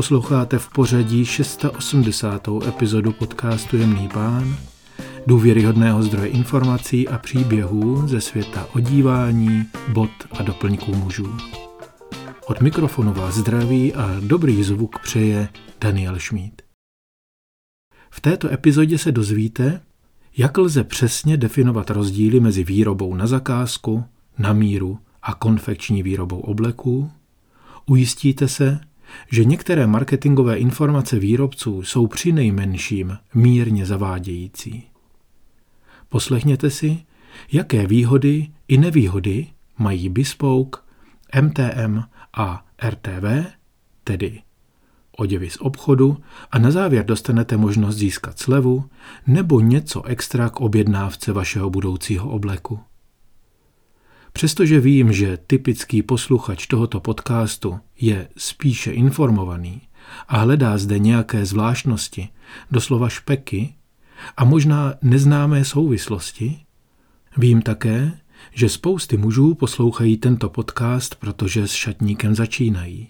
Posloucháte v pořadí 680. epizodu podcastu Jemný pán, důvěryhodného zdroje informací a příběhů ze světa odívání, bod a doplňků mužů. Od mikrofonu vás zdraví a dobrý zvuk přeje Daniel Šmíd. V této epizodě se dozvíte, jak lze přesně definovat rozdíly mezi výrobou na zakázku, na míru a konfekční výrobou obleků, ujistíte se, že některé marketingové informace výrobců jsou při nejmenším mírně zavádějící. Poslechněte si, jaké výhody i nevýhody mají Bespoke, MTM a RTV, tedy oděvy z obchodu a na závěr dostanete možnost získat slevu nebo něco extra k objednávce vašeho budoucího obleku. Přestože vím, že typický posluchač tohoto podcastu je spíše informovaný a hledá zde nějaké zvláštnosti, doslova špeky a možná neznámé souvislosti, vím také, že spousty mužů poslouchají tento podcast, protože s šatníkem začínají.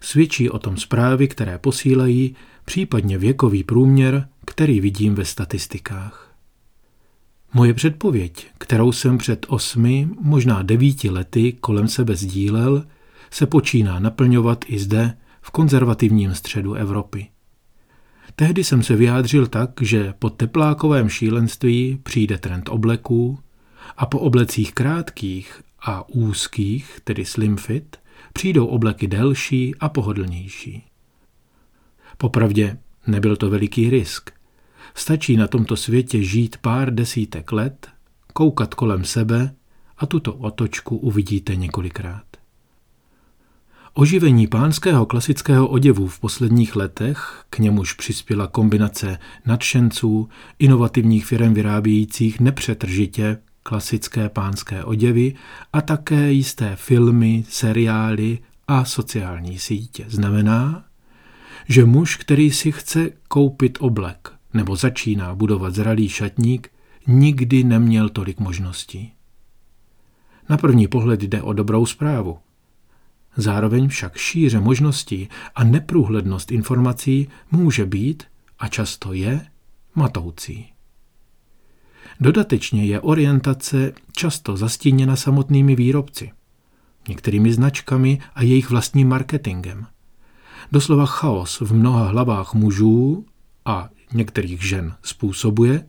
Svědčí o tom zprávy, které posílají, případně věkový průměr, který vidím ve statistikách. Moje předpověď, kterou jsem před osmi, možná devíti lety kolem sebe sdílel, se počíná naplňovat i zde, v konzervativním středu Evropy. Tehdy jsem se vyjádřil tak, že po teplákovém šílenství přijde trend obleků a po oblecích krátkých a úzkých, tedy slim fit, přijdou obleky delší a pohodlnější. Popravdě nebyl to veliký risk – Stačí na tomto světě žít pár desítek let, koukat kolem sebe a tuto otočku uvidíte několikrát. Oživení pánského klasického oděvu v posledních letech, k němuž přispěla kombinace nadšenců, inovativních firm vyrábějících nepřetržitě klasické pánské oděvy a také jisté filmy, seriály a sociální sítě. Znamená, že muž, který si chce koupit oblek, nebo začíná budovat zralý šatník, nikdy neměl tolik možností. Na první pohled jde o dobrou zprávu. Zároveň však šíře možností a neprůhlednost informací může být, a často je, matoucí. Dodatečně je orientace často zastíněna samotnými výrobci, některými značkami a jejich vlastním marketingem. Doslova chaos v mnoha hlavách mužů a některých žen způsobuje,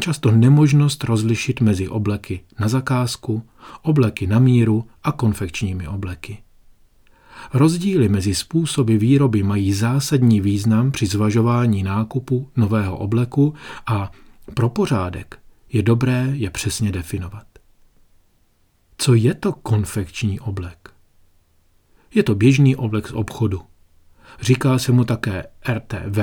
často nemožnost rozlišit mezi obleky na zakázku, obleky na míru a konfekčními obleky. Rozdíly mezi způsoby výroby mají zásadní význam při zvažování nákupu nového obleku a pro pořádek je dobré je přesně definovat. Co je to konfekční oblek? Je to běžný oblek z obchodu. Říká se mu také RTV,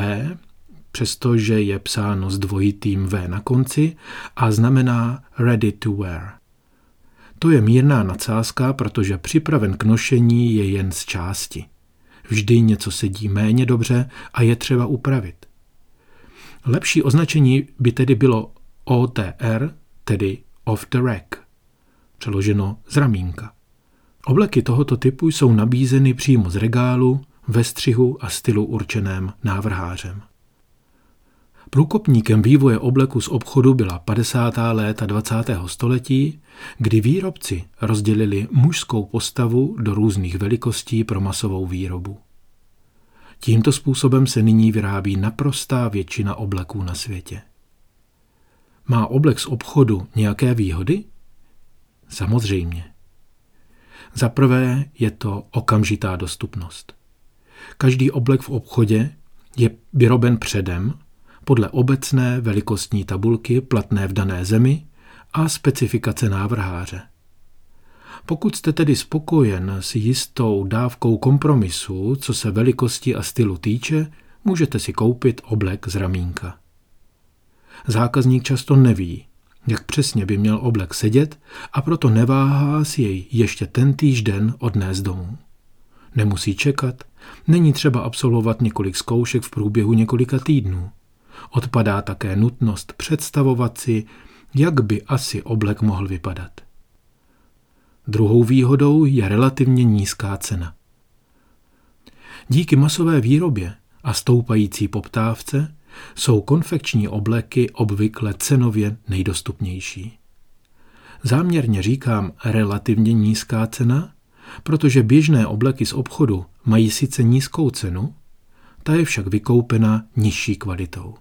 přestože je psáno s dvojitým V na konci a znamená ready to wear. To je mírná nadsázka, protože připraven k nošení je jen z části. Vždy něco sedí méně dobře a je třeba upravit. Lepší označení by tedy bylo OTR, tedy off the rack, přeloženo z ramínka. Obleky tohoto typu jsou nabízeny přímo z regálu, ve střihu a stylu určeném návrhářem. Průkopníkem vývoje obleku z obchodu byla 50. léta 20. století, kdy výrobci rozdělili mužskou postavu do různých velikostí pro masovou výrobu. Tímto způsobem se nyní vyrábí naprostá většina obleků na světě. Má oblek z obchodu nějaké výhody? Samozřejmě. Za prvé je to okamžitá dostupnost. Každý oblek v obchodě je vyroben předem podle obecné velikostní tabulky platné v dané zemi a specifikace návrháře. Pokud jste tedy spokojen s jistou dávkou kompromisu, co se velikosti a stylu týče, můžete si koupit oblek z ramínka. Zákazník často neví, jak přesně by měl oblek sedět a proto neváhá si jej ještě tentýž den odnést domů. Nemusí čekat, není třeba absolvovat několik zkoušek v průběhu několika týdnů. Odpadá také nutnost představovat si, jak by asi oblek mohl vypadat. Druhou výhodou je relativně nízká cena. Díky masové výrobě a stoupající poptávce jsou konfekční obleky obvykle cenově nejdostupnější. Záměrně říkám relativně nízká cena, protože běžné obleky z obchodu mají sice nízkou cenu, ta je však vykoupena nižší kvalitou.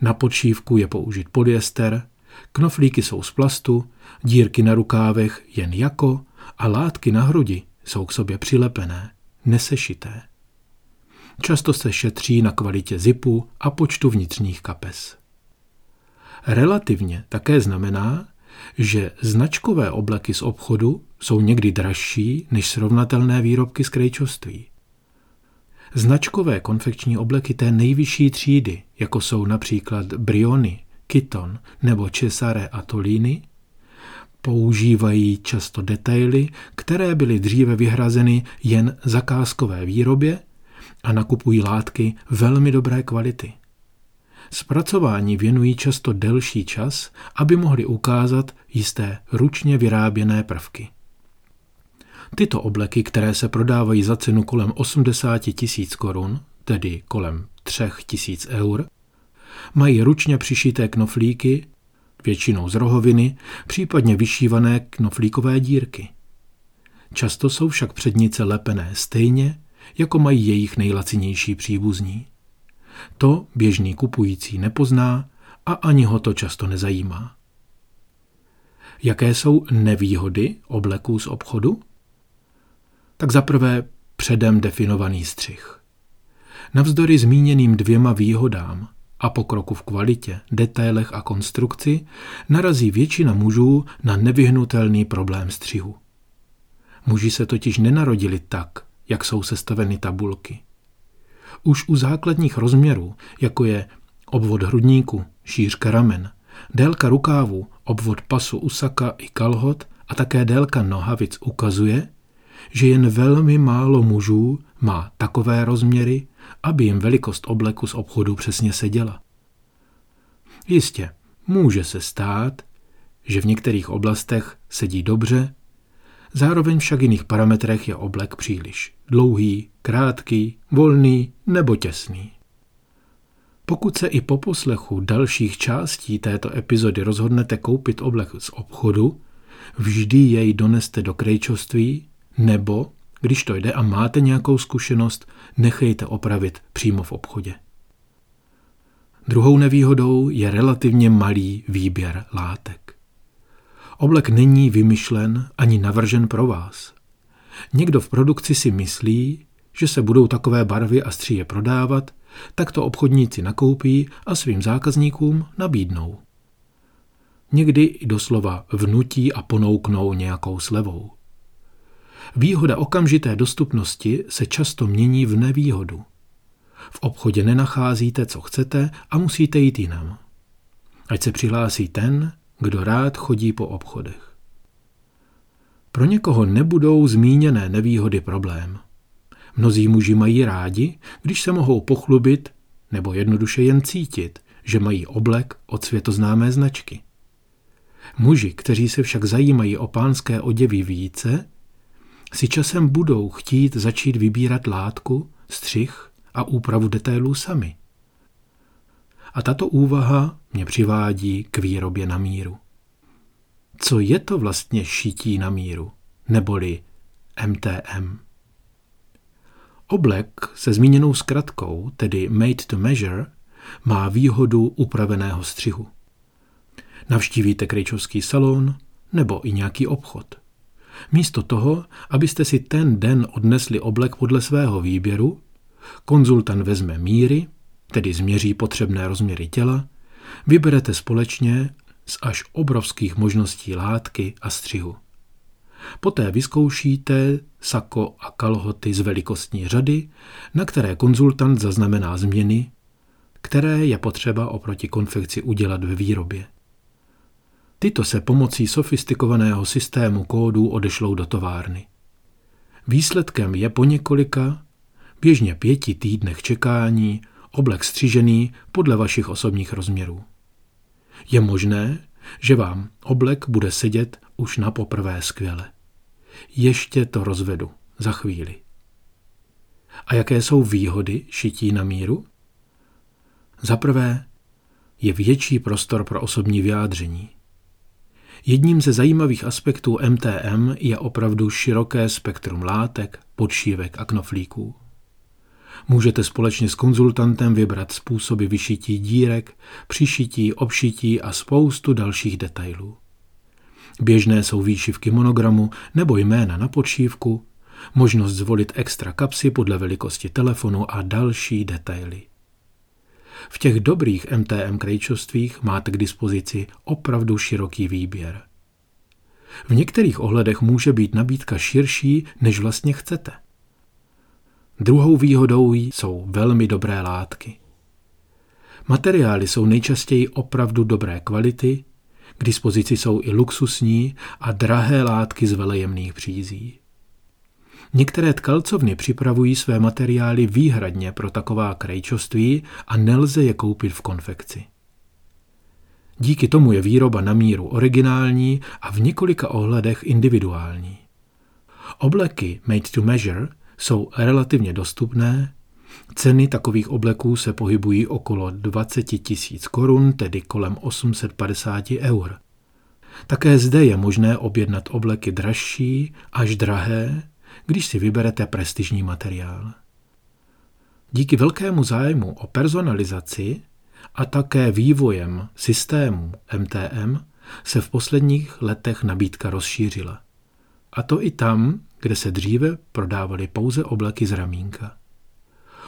Na podšívku je použit polyester, knoflíky jsou z plastu, dírky na rukávech jen jako a látky na hrudi jsou k sobě přilepené, nesešité. Často se šetří na kvalitě zipu a počtu vnitřních kapes. Relativně také znamená, že značkové obleky z obchodu jsou někdy dražší než srovnatelné výrobky z krejčoství. Značkové konfekční obleky té nejvyšší třídy, jako jsou například Briony, Kiton nebo Cesare a Tolini, používají často detaily, které byly dříve vyhrazeny jen zakázkové výrobě a nakupují látky velmi dobré kvality. Zpracování věnují často delší čas, aby mohli ukázat jisté ručně vyráběné prvky. Tyto obleky, které se prodávají za cenu kolem 80 tisíc korun, tedy kolem 3 tisíc eur, mají ručně přišité knoflíky, většinou z rohoviny, případně vyšívané knoflíkové dírky. Často jsou však přednice lepené stejně, jako mají jejich nejlacinější příbuzní. To běžný kupující nepozná a ani ho to často nezajímá. Jaké jsou nevýhody obleků z obchodu? Tak zaprvé předem definovaný střih. Navzdory zmíněným dvěma výhodám a pokroku v kvalitě, detailech a konstrukci narazí většina mužů na nevyhnutelný problém střihu. Muži se totiž nenarodili tak, jak jsou sestaveny tabulky. Už u základních rozměrů, jako je obvod hrudníku, šířka ramen, délka rukávu, obvod pasu usaka i kalhot a také délka nohavic ukazuje, že jen velmi málo mužů má takové rozměry, aby jim velikost obleku z obchodu přesně seděla. Jistě, může se stát, že v některých oblastech sedí dobře, zároveň však v jiných parametrech je oblek příliš dlouhý, krátký, volný nebo těsný. Pokud se i po poslechu dalších částí této epizody rozhodnete koupit oblek z obchodu, vždy jej doneste do krejčoství nebo, když to jde a máte nějakou zkušenost, nechejte opravit přímo v obchodě. Druhou nevýhodou je relativně malý výběr látek. Oblek není vymyšlen ani navržen pro vás. Někdo v produkci si myslí, že se budou takové barvy a stříje prodávat, tak to obchodníci nakoupí a svým zákazníkům nabídnou. Někdy i doslova vnutí a ponouknou nějakou slevou. Výhoda okamžité dostupnosti se často mění v nevýhodu. V obchodě nenacházíte, co chcete a musíte jít jinam. Ať se přihlásí ten, kdo rád chodí po obchodech. Pro někoho nebudou zmíněné nevýhody problém. Mnozí muži mají rádi, když se mohou pochlubit nebo jednoduše jen cítit, že mají oblek od světoznámé značky. Muži, kteří se však zajímají o pánské oděvy více, si časem budou chtít začít vybírat látku, střih a úpravu detailů sami. A tato úvaha mě přivádí k výrobě na míru. Co je to vlastně šití na míru, neboli MTM? Oblek se zmíněnou zkratkou, tedy made to measure, má výhodu upraveného střihu. Navštívíte krejčovský salon nebo i nějaký obchod – Místo toho, abyste si ten den odnesli oblek podle svého výběru, konzultant vezme míry, tedy změří potřebné rozměry těla, vyberete společně z až obrovských možností látky a střihu. Poté vyzkoušíte sako a kalhoty z velikostní řady, na které konzultant zaznamená změny, které je potřeba oproti konfekci udělat ve výrobě. Tyto se pomocí sofistikovaného systému kódů odešlou do továrny. Výsledkem je po několika, běžně pěti týdnech čekání, oblek střižený podle vašich osobních rozměrů. Je možné, že vám oblek bude sedět už na poprvé skvěle. Ještě to rozvedu za chvíli. A jaké jsou výhody šití na míru? Za prvé, je větší prostor pro osobní vyjádření. Jedním ze zajímavých aspektů MTM je opravdu široké spektrum látek, podšívek a knoflíků. Můžete společně s konzultantem vybrat způsoby vyšití dírek, přišití, obšití a spoustu dalších detailů. Běžné jsou výšivky monogramu nebo jména na podšívku, možnost zvolit extra kapsy podle velikosti telefonu a další detaily. V těch dobrých MTM krejčovstvích máte k dispozici opravdu široký výběr. V některých ohledech může být nabídka širší, než vlastně chcete. Druhou výhodou jsou velmi dobré látky. Materiály jsou nejčastěji opravdu dobré kvality, k dispozici jsou i luxusní a drahé látky z velejemných přízí. Některé tkalcovny připravují své materiály výhradně pro taková krejčoství a nelze je koupit v konfekci. Díky tomu je výroba na míru originální a v několika ohledech individuální. Obleky made to measure jsou relativně dostupné, ceny takových obleků se pohybují okolo 20 tisíc korun, tedy kolem 850 eur. Také zde je možné objednat obleky dražší až drahé, když si vyberete prestižní materiál. Díky velkému zájmu o personalizaci a také vývojem systému MTM se v posledních letech nabídka rozšířila. A to i tam, kde se dříve prodávaly pouze obleky z ramínka.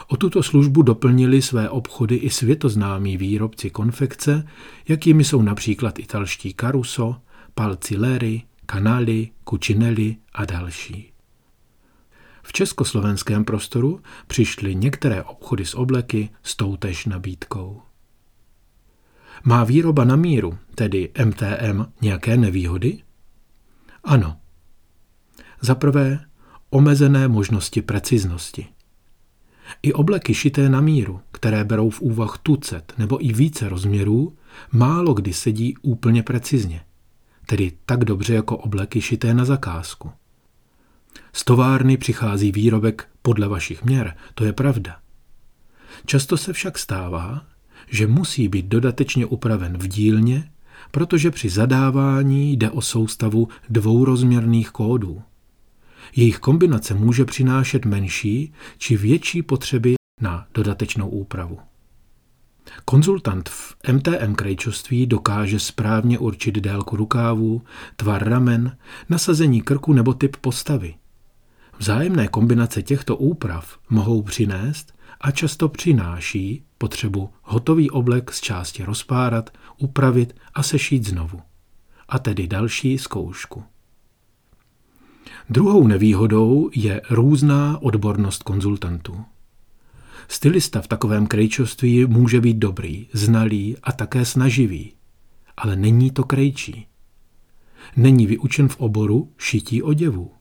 O tuto službu doplnili své obchody i světoznámí výrobci konfekce, jakými jsou například italští Caruso, Palcileri, Canali, Cucinelli a další. V československém prostoru přišly některé obchody s obleky s toutež nabídkou. Má výroba na míru, tedy MTM, nějaké nevýhody? Ano. Za prvé, omezené možnosti preciznosti. I obleky šité na míru, které berou v úvah tucet nebo i více rozměrů, málo kdy sedí úplně precizně, tedy tak dobře jako obleky šité na zakázku. Z továrny přichází výrobek podle vašich měr, to je pravda. Často se však stává, že musí být dodatečně upraven v dílně, protože při zadávání jde o soustavu dvourozměrných kódů. Jejich kombinace může přinášet menší či větší potřeby na dodatečnou úpravu. Konzultant v MTM krejčoství dokáže správně určit délku rukávů, tvar ramen, nasazení krku nebo typ postavy. Vzájemné kombinace těchto úprav mohou přinést a často přináší potřebu hotový oblek z části rozpárat, upravit a sešít znovu. A tedy další zkoušku. Druhou nevýhodou je různá odbornost konzultantů. Stylista v takovém krejčoství může být dobrý, znalý a také snaživý, ale není to krejčí. Není vyučen v oboru šití oděvů.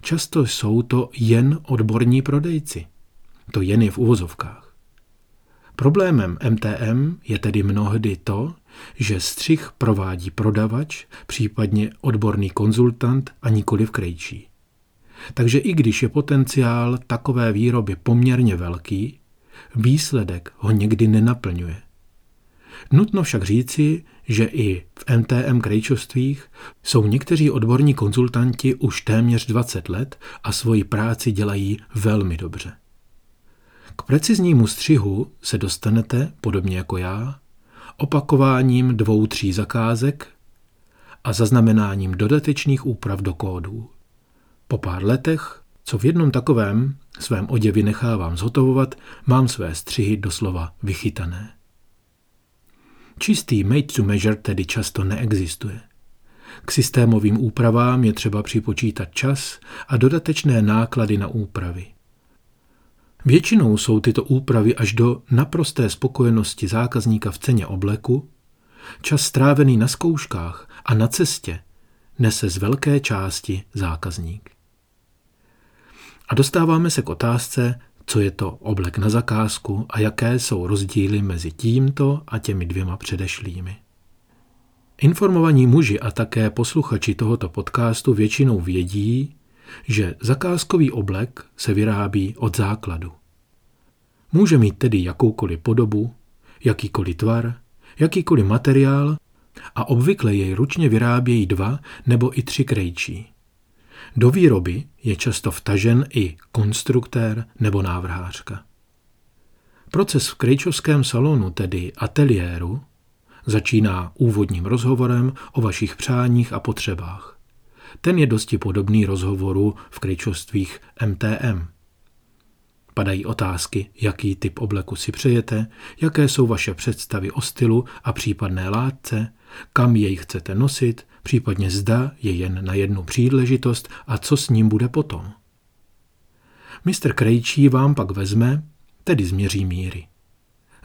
Často jsou to jen odborní prodejci. To jen je v uvozovkách. Problémem MTM je tedy mnohdy to, že střih provádí prodavač, případně odborný konzultant a nikoli v krejčí. Takže i když je potenciál takové výroby poměrně velký, výsledek ho někdy nenaplňuje. Nutno však říci, že i v MTM krejčovstvích jsou někteří odborní konzultanti už téměř 20 let a svoji práci dělají velmi dobře. K preciznímu střihu se dostanete, podobně jako já, opakováním dvou, tří zakázek a zaznamenáním dodatečných úprav do kódů. Po pár letech, co v jednom takovém svém oděvy nechávám zhotovovat, mám své střihy doslova vychytané. Čistý made to measure tedy často neexistuje. K systémovým úpravám je třeba připočítat čas a dodatečné náklady na úpravy. Většinou jsou tyto úpravy až do naprosté spokojenosti zákazníka v ceně obleku, čas strávený na zkouškách a na cestě nese z velké části zákazník. A dostáváme se k otázce, co je to oblek na zakázku a jaké jsou rozdíly mezi tímto a těmi dvěma předešlými. Informovaní muži a také posluchači tohoto podcastu většinou vědí, že zakázkový oblek se vyrábí od základu. Může mít tedy jakoukoliv podobu, jakýkoliv tvar, jakýkoliv materiál a obvykle jej ručně vyrábějí dva nebo i tři krejčí. Do výroby je často vtažen i konstruktér nebo návrhářka. Proces v krejčovském salonu, tedy ateliéru, začíná úvodním rozhovorem o vašich přáních a potřebách. Ten je dosti podobný rozhovoru v krejčovstvích MTM. Padají otázky, jaký typ obleku si přejete, jaké jsou vaše představy o stylu a případné látce, kam jej chcete nosit, případně zda je jen na jednu příležitost a co s ním bude potom. Mistr Krejčí vám pak vezme, tedy změří míry.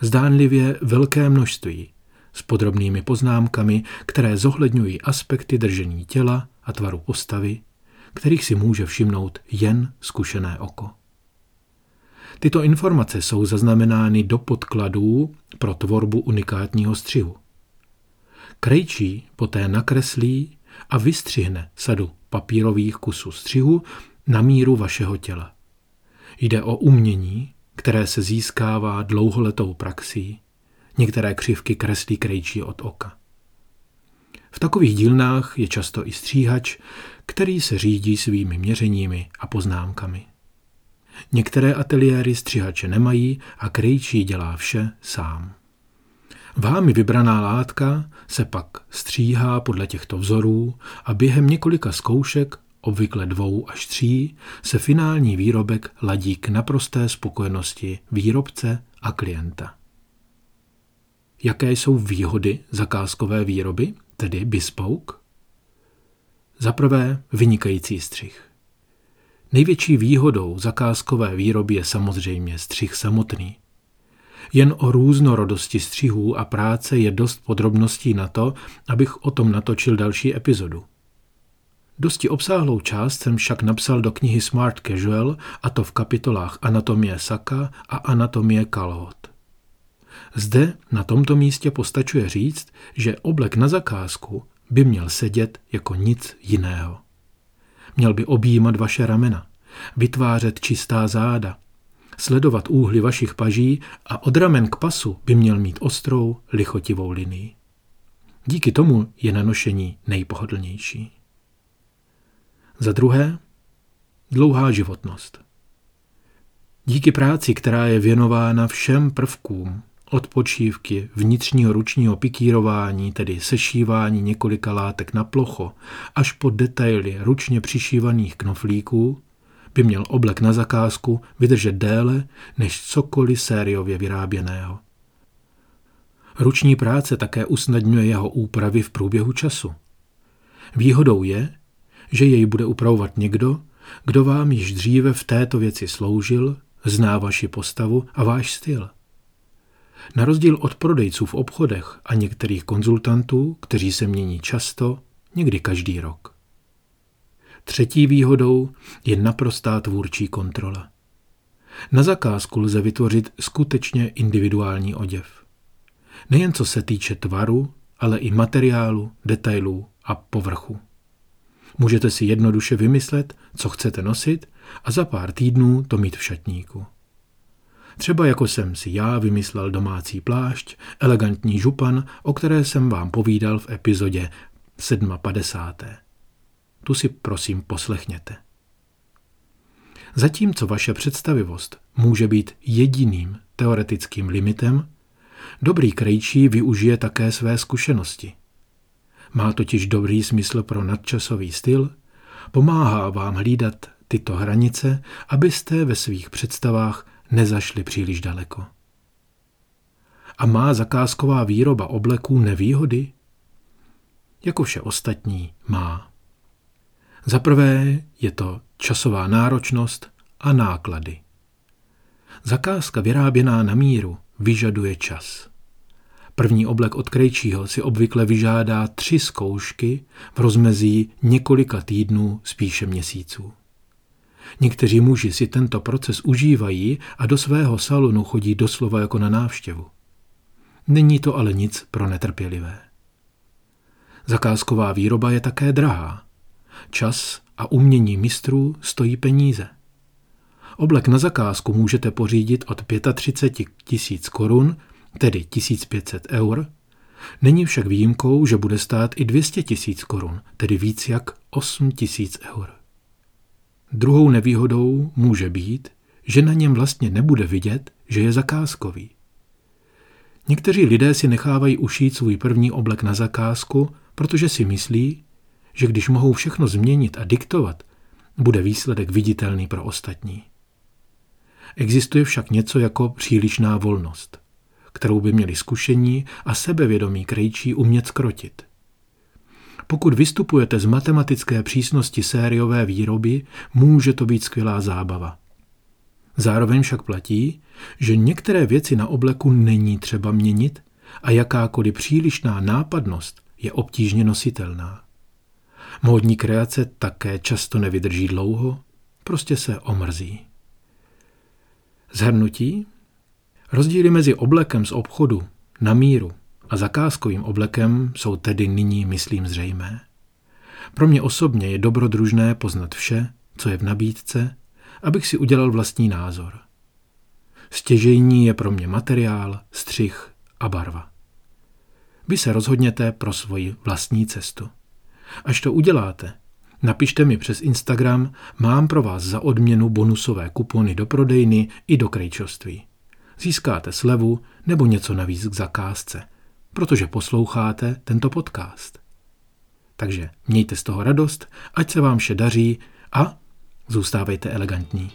Zdánlivě velké množství, s podrobnými poznámkami, které zohledňují aspekty držení těla a tvaru postavy, kterých si může všimnout jen zkušené oko. Tyto informace jsou zaznamenány do podkladů pro tvorbu unikátního střihu. Krejčí poté nakreslí a vystřihne sadu papírových kusů střihu na míru vašeho těla. Jde o umění, které se získává dlouholetou praxí. Některé křivky kreslí krejčí od oka. V takových dílnách je často i stříhač, který se řídí svými měřeními a poznámkami. Některé ateliéry střihače nemají a krejčí dělá vše sám. Vámi vybraná látka se pak stříhá podle těchto vzorů a během několika zkoušek, obvykle dvou až tří, se finální výrobek ladí k naprosté spokojenosti výrobce a klienta. Jaké jsou výhody zakázkové výroby, tedy bespoke? Za prvé vynikající střih. Největší výhodou zakázkové výroby je samozřejmě střih samotný. Jen o různorodosti střihů a práce je dost podrobností na to, abych o tom natočil další epizodu. Dosti obsáhlou část jsem však napsal do knihy Smart Casual, a to v kapitolách Anatomie Saka a Anatomie Kalhot. Zde na tomto místě postačuje říct, že oblek na zakázku by měl sedět jako nic jiného. Měl by objímat vaše ramena, vytvářet čistá záda, sledovat úhly vašich paží a od ramen k pasu by měl mít ostrou, lichotivou linii. Díky tomu je na nošení nejpohodlnější. Za druhé, dlouhá životnost. Díky práci, která je věnována všem prvkům, od počívky, vnitřního ručního pikírování, tedy sešívání několika látek na plocho, až po detaily ručně přišívaných knoflíků, by měl oblek na zakázku vydržet déle než cokoliv sériově vyráběného. Ruční práce také usnadňuje jeho úpravy v průběhu času. Výhodou je, že jej bude upravovat někdo, kdo vám již dříve v této věci sloužil, zná vaši postavu a váš styl. Na rozdíl od prodejců v obchodech a některých konzultantů, kteří se mění často, někdy každý rok. Třetí výhodou je naprostá tvůrčí kontrola. Na zakázku lze vytvořit skutečně individuální oděv. Nejen co se týče tvaru, ale i materiálu, detailů a povrchu. Můžete si jednoduše vymyslet, co chcete nosit a za pár týdnů to mít v šatníku. Třeba jako jsem si já vymyslel domácí plášť, elegantní župan, o které jsem vám povídal v epizodě 57. Tu si prosím poslechněte. Zatímco vaše představivost může být jediným teoretickým limitem, dobrý krejčí využije také své zkušenosti. Má totiž dobrý smysl pro nadčasový styl, pomáhá vám hlídat tyto hranice, abyste ve svých představách nezašli příliš daleko. A má zakázková výroba obleků nevýhody? Jako vše ostatní má. Za prvé je to časová náročnost a náklady. Zakázka vyráběná na míru vyžaduje čas. První oblek od krejčího si obvykle vyžádá tři zkoušky v rozmezí několika týdnů, spíše měsíců. Někteří muži si tento proces užívají a do svého salonu chodí doslova jako na návštěvu. Není to ale nic pro netrpělivé. Zakázková výroba je také drahá. Čas a umění mistrů stojí peníze. Oblek na zakázku můžete pořídit od 35 tisíc korun, tedy 1500 eur. Není však výjimkou, že bude stát i 200 tisíc korun, tedy víc jak 8 tisíc eur. Druhou nevýhodou může být, že na něm vlastně nebude vidět, že je zakázkový. Někteří lidé si nechávají ušít svůj první oblek na zakázku, protože si myslí, že když mohou všechno změnit a diktovat, bude výsledek viditelný pro ostatní. Existuje však něco jako přílišná volnost, kterou by měli zkušení a sebevědomí krejčí umět skrotit. Pokud vystupujete z matematické přísnosti sériové výroby, může to být skvělá zábava. Zároveň však platí, že některé věci na obleku není třeba měnit a jakákoliv přílišná nápadnost je obtížně nositelná. Módní kreace také často nevydrží dlouho, prostě se omrzí. Zhrnutí? Rozdíly mezi oblekem z obchodu na míru a zakázkovým oblekem jsou tedy nyní, myslím, zřejmé. Pro mě osobně je dobrodružné poznat vše, co je v nabídce, abych si udělal vlastní názor. Stěžejní je pro mě materiál, střih a barva. Vy se rozhodněte pro svoji vlastní cestu. Až to uděláte, napište mi přes Instagram, mám pro vás za odměnu bonusové kupony do prodejny i do krejčoství. Získáte slevu nebo něco navíc k zakázce, protože posloucháte tento podcast. Takže mějte z toho radost, ať se vám vše daří a zůstávejte elegantní.